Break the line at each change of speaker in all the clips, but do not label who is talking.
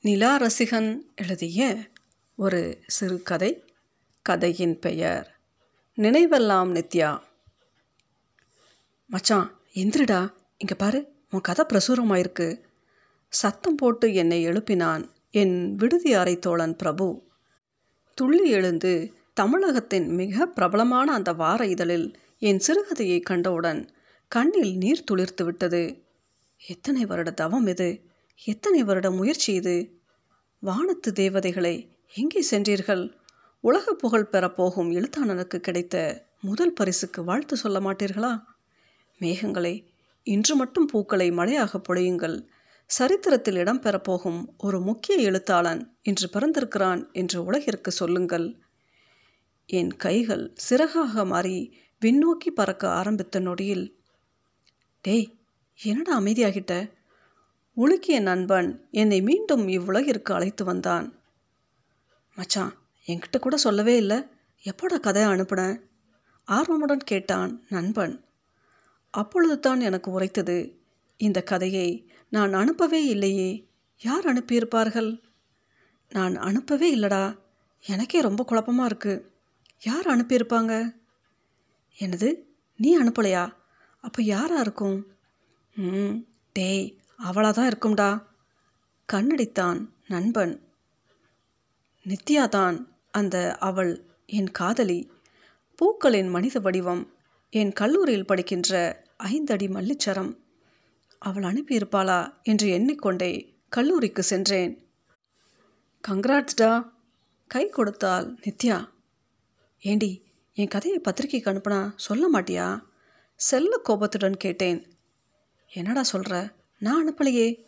நிலா ரசிகன் எழுதிய ஒரு சிறுகதை கதையின் பெயர் நினைவெல்லாம் நித்யா. மச்சான் எந்திரிடா இங்கே பாரு உன் கதை பிரசுரமாயிருக்கு. சத்தம் போட்டு என்னை எழுப்பினான் என் விடுதி அறை தோழன் பிரபு. துள்ளி எழுந்து தமிழகத்தின் மிக பிரபலமான அந்த வார இதழில் என் சிறுகதையை கண்டவுடன் கண்ணில் நீர் துளிர்த்து விட்டது. எத்தனை வருட தவம் இது? எத்தனை வருட முயற்சி இது? வானத்து தேவதைகளை எங்கே சென்றீர்கள்? உலக புகழ் பெறப்போகும் எழுத்தாளனுக்கு கிடைத்த முதல் பரிசுக்கு வாழ்த்து சொல்ல மாட்டீர்களா? மேகங்களை இன்று மட்டும் பூக்களை மழையாக பொழியுங்கள். சரித்திரத்தில் இடம்பெறப்போகும் ஒரு முக்கிய எழுத்தாளன் இன்று பிறந்திருக்கிறான் என்று உலகிற்கு சொல்லுங்கள். என் கைகள் சிறகாக மாறி விண்ணோக்கி பறக்க ஆரம்பித்த நொடியில் டேய் என்னடா அமைதியாகிட்ட? உலுக்கிய நண்பன் என்னை மீண்டும் இவ்வுலகிற்கு அழைத்து வந்தான். மச்சான் என்கிட்ட கூட சொல்லவே இல்லை. எப்போடா கதையை அனுப்புனேன்? ஆர்வமுடன் கேட்டான் நண்பன். அப்பொழுது தான் எனக்கு உரைத்தது. இந்த கதையை நான் அனுப்பவே இல்லையே. யார் அனுப்பியிருப்பார்கள்? நான் அனுப்பவே இல்லைடா. எனக்கே ரொம்ப குழப்பமாக இருக்குது யார் அனுப்பியிருப்பாங்க? என்னது? நீ அனுப்பலையா? அப்போ யாராக இருக்கும்? ம் டேய் அவளாக தான் இருக்கும்டா. கண்ணடித்தான் நண்பன். நித்யா தான் அந்த அவள் என் காதலி. பூக்களின் மனித வடிவம் என் கல்லூரியில் படிக்கின்ற ஐந்தடி மல்லிச்சரம். அவள் அனுப்பியிருப்பாளா என்று எண்ணிக்கொண்டே கல்லூரிக்கு சென்றேன். கங்க்ராட்ஸ்டா கை கொடுத்தாள் நித்யா. ஏண்டி என் கதையை பத்திரிக்கைக்கு அனுப்புனா சொல்ல மாட்டியா? செல்ல கோபத்துடன் கேட்டேன். என்னடா சொல்கிற நான் அனுப்பலையே.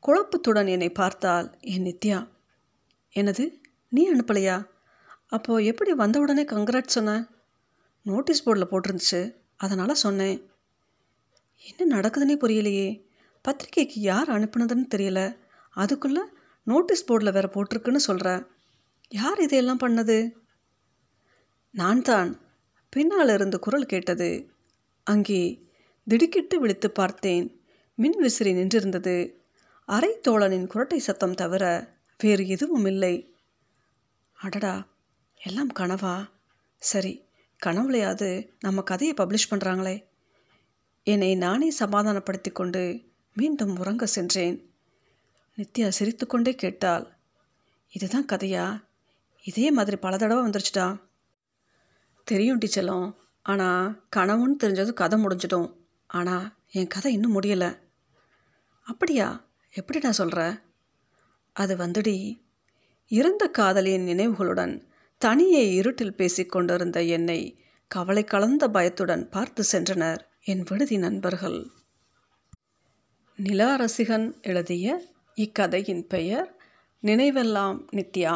குழப்பத்துடன் என்னை பார்த்தால் என் நித்யா. என்னது? நீ அனுப்பலையா? அப்போது எப்படி வந்த உடனே கங்க்ராட் சொன்ன? நோட்டீஸ் போர்டில் போட்டிருந்துச்சு. அதனால் சொன்னேன். என்ன நடக்குதுன்னே புரியலையே. பத்திரிக்கைக்கு யார் அனுப்புனதுன்னு தெரியல. அதுக்குள்ளே நோட்டீஸ் போர்டில் வேற போட்டிருக்குன்னு சொல்கிற யார் இதையெல்லாம் பண்ணது? நான் தான். பின்னால் இருந்து குரல் கேட்டது. அங்கே திடுக்கிட்டு விழித்து பார்த்தேன். மின் விசிறி நின்றிருந்தது. அரை தோழனின் குரட்டை சத்தம் தவிர வேறு எதுவும் இல்லை. அடடா எல்லாம் கனவா? சரி கனவுலையாவது நம்ம கதையை பப்ளிஷ் பண்ணுறாங்களே என்னை நானே சமாதானப்படுத்தி கொண்டு மீண்டும் உறங்க சென்றேன். நித்யா சிரித்துக்கொண்டே கேட்டாள். இதுதான் கதையா? இதே மாதிரி பல தடவை வந்துருச்சுடா. தெரியும் டீச்சலும் ஆனால் கனவுன்னு தெரிஞ்சது கதை முடிஞ்சிடும். ஆனால் என் கதை இன்னும் முடியலை. அப்படியா? எப்படிடா சொல்கிற அது வந்துடி இறந்த காதலியின் நினைவுகளுடன் தனியே இருட்டில் பேசிக்கொண்டிருந்த என்னை கவலை கலந்த பயத்துடன் பார்த்து சென்றனர் என் விடுதி நண்பர்கள். நிலா ரசிகன் எழுதிய இக்கதையின் பெயர் நினைவெல்லாம் நித்யா.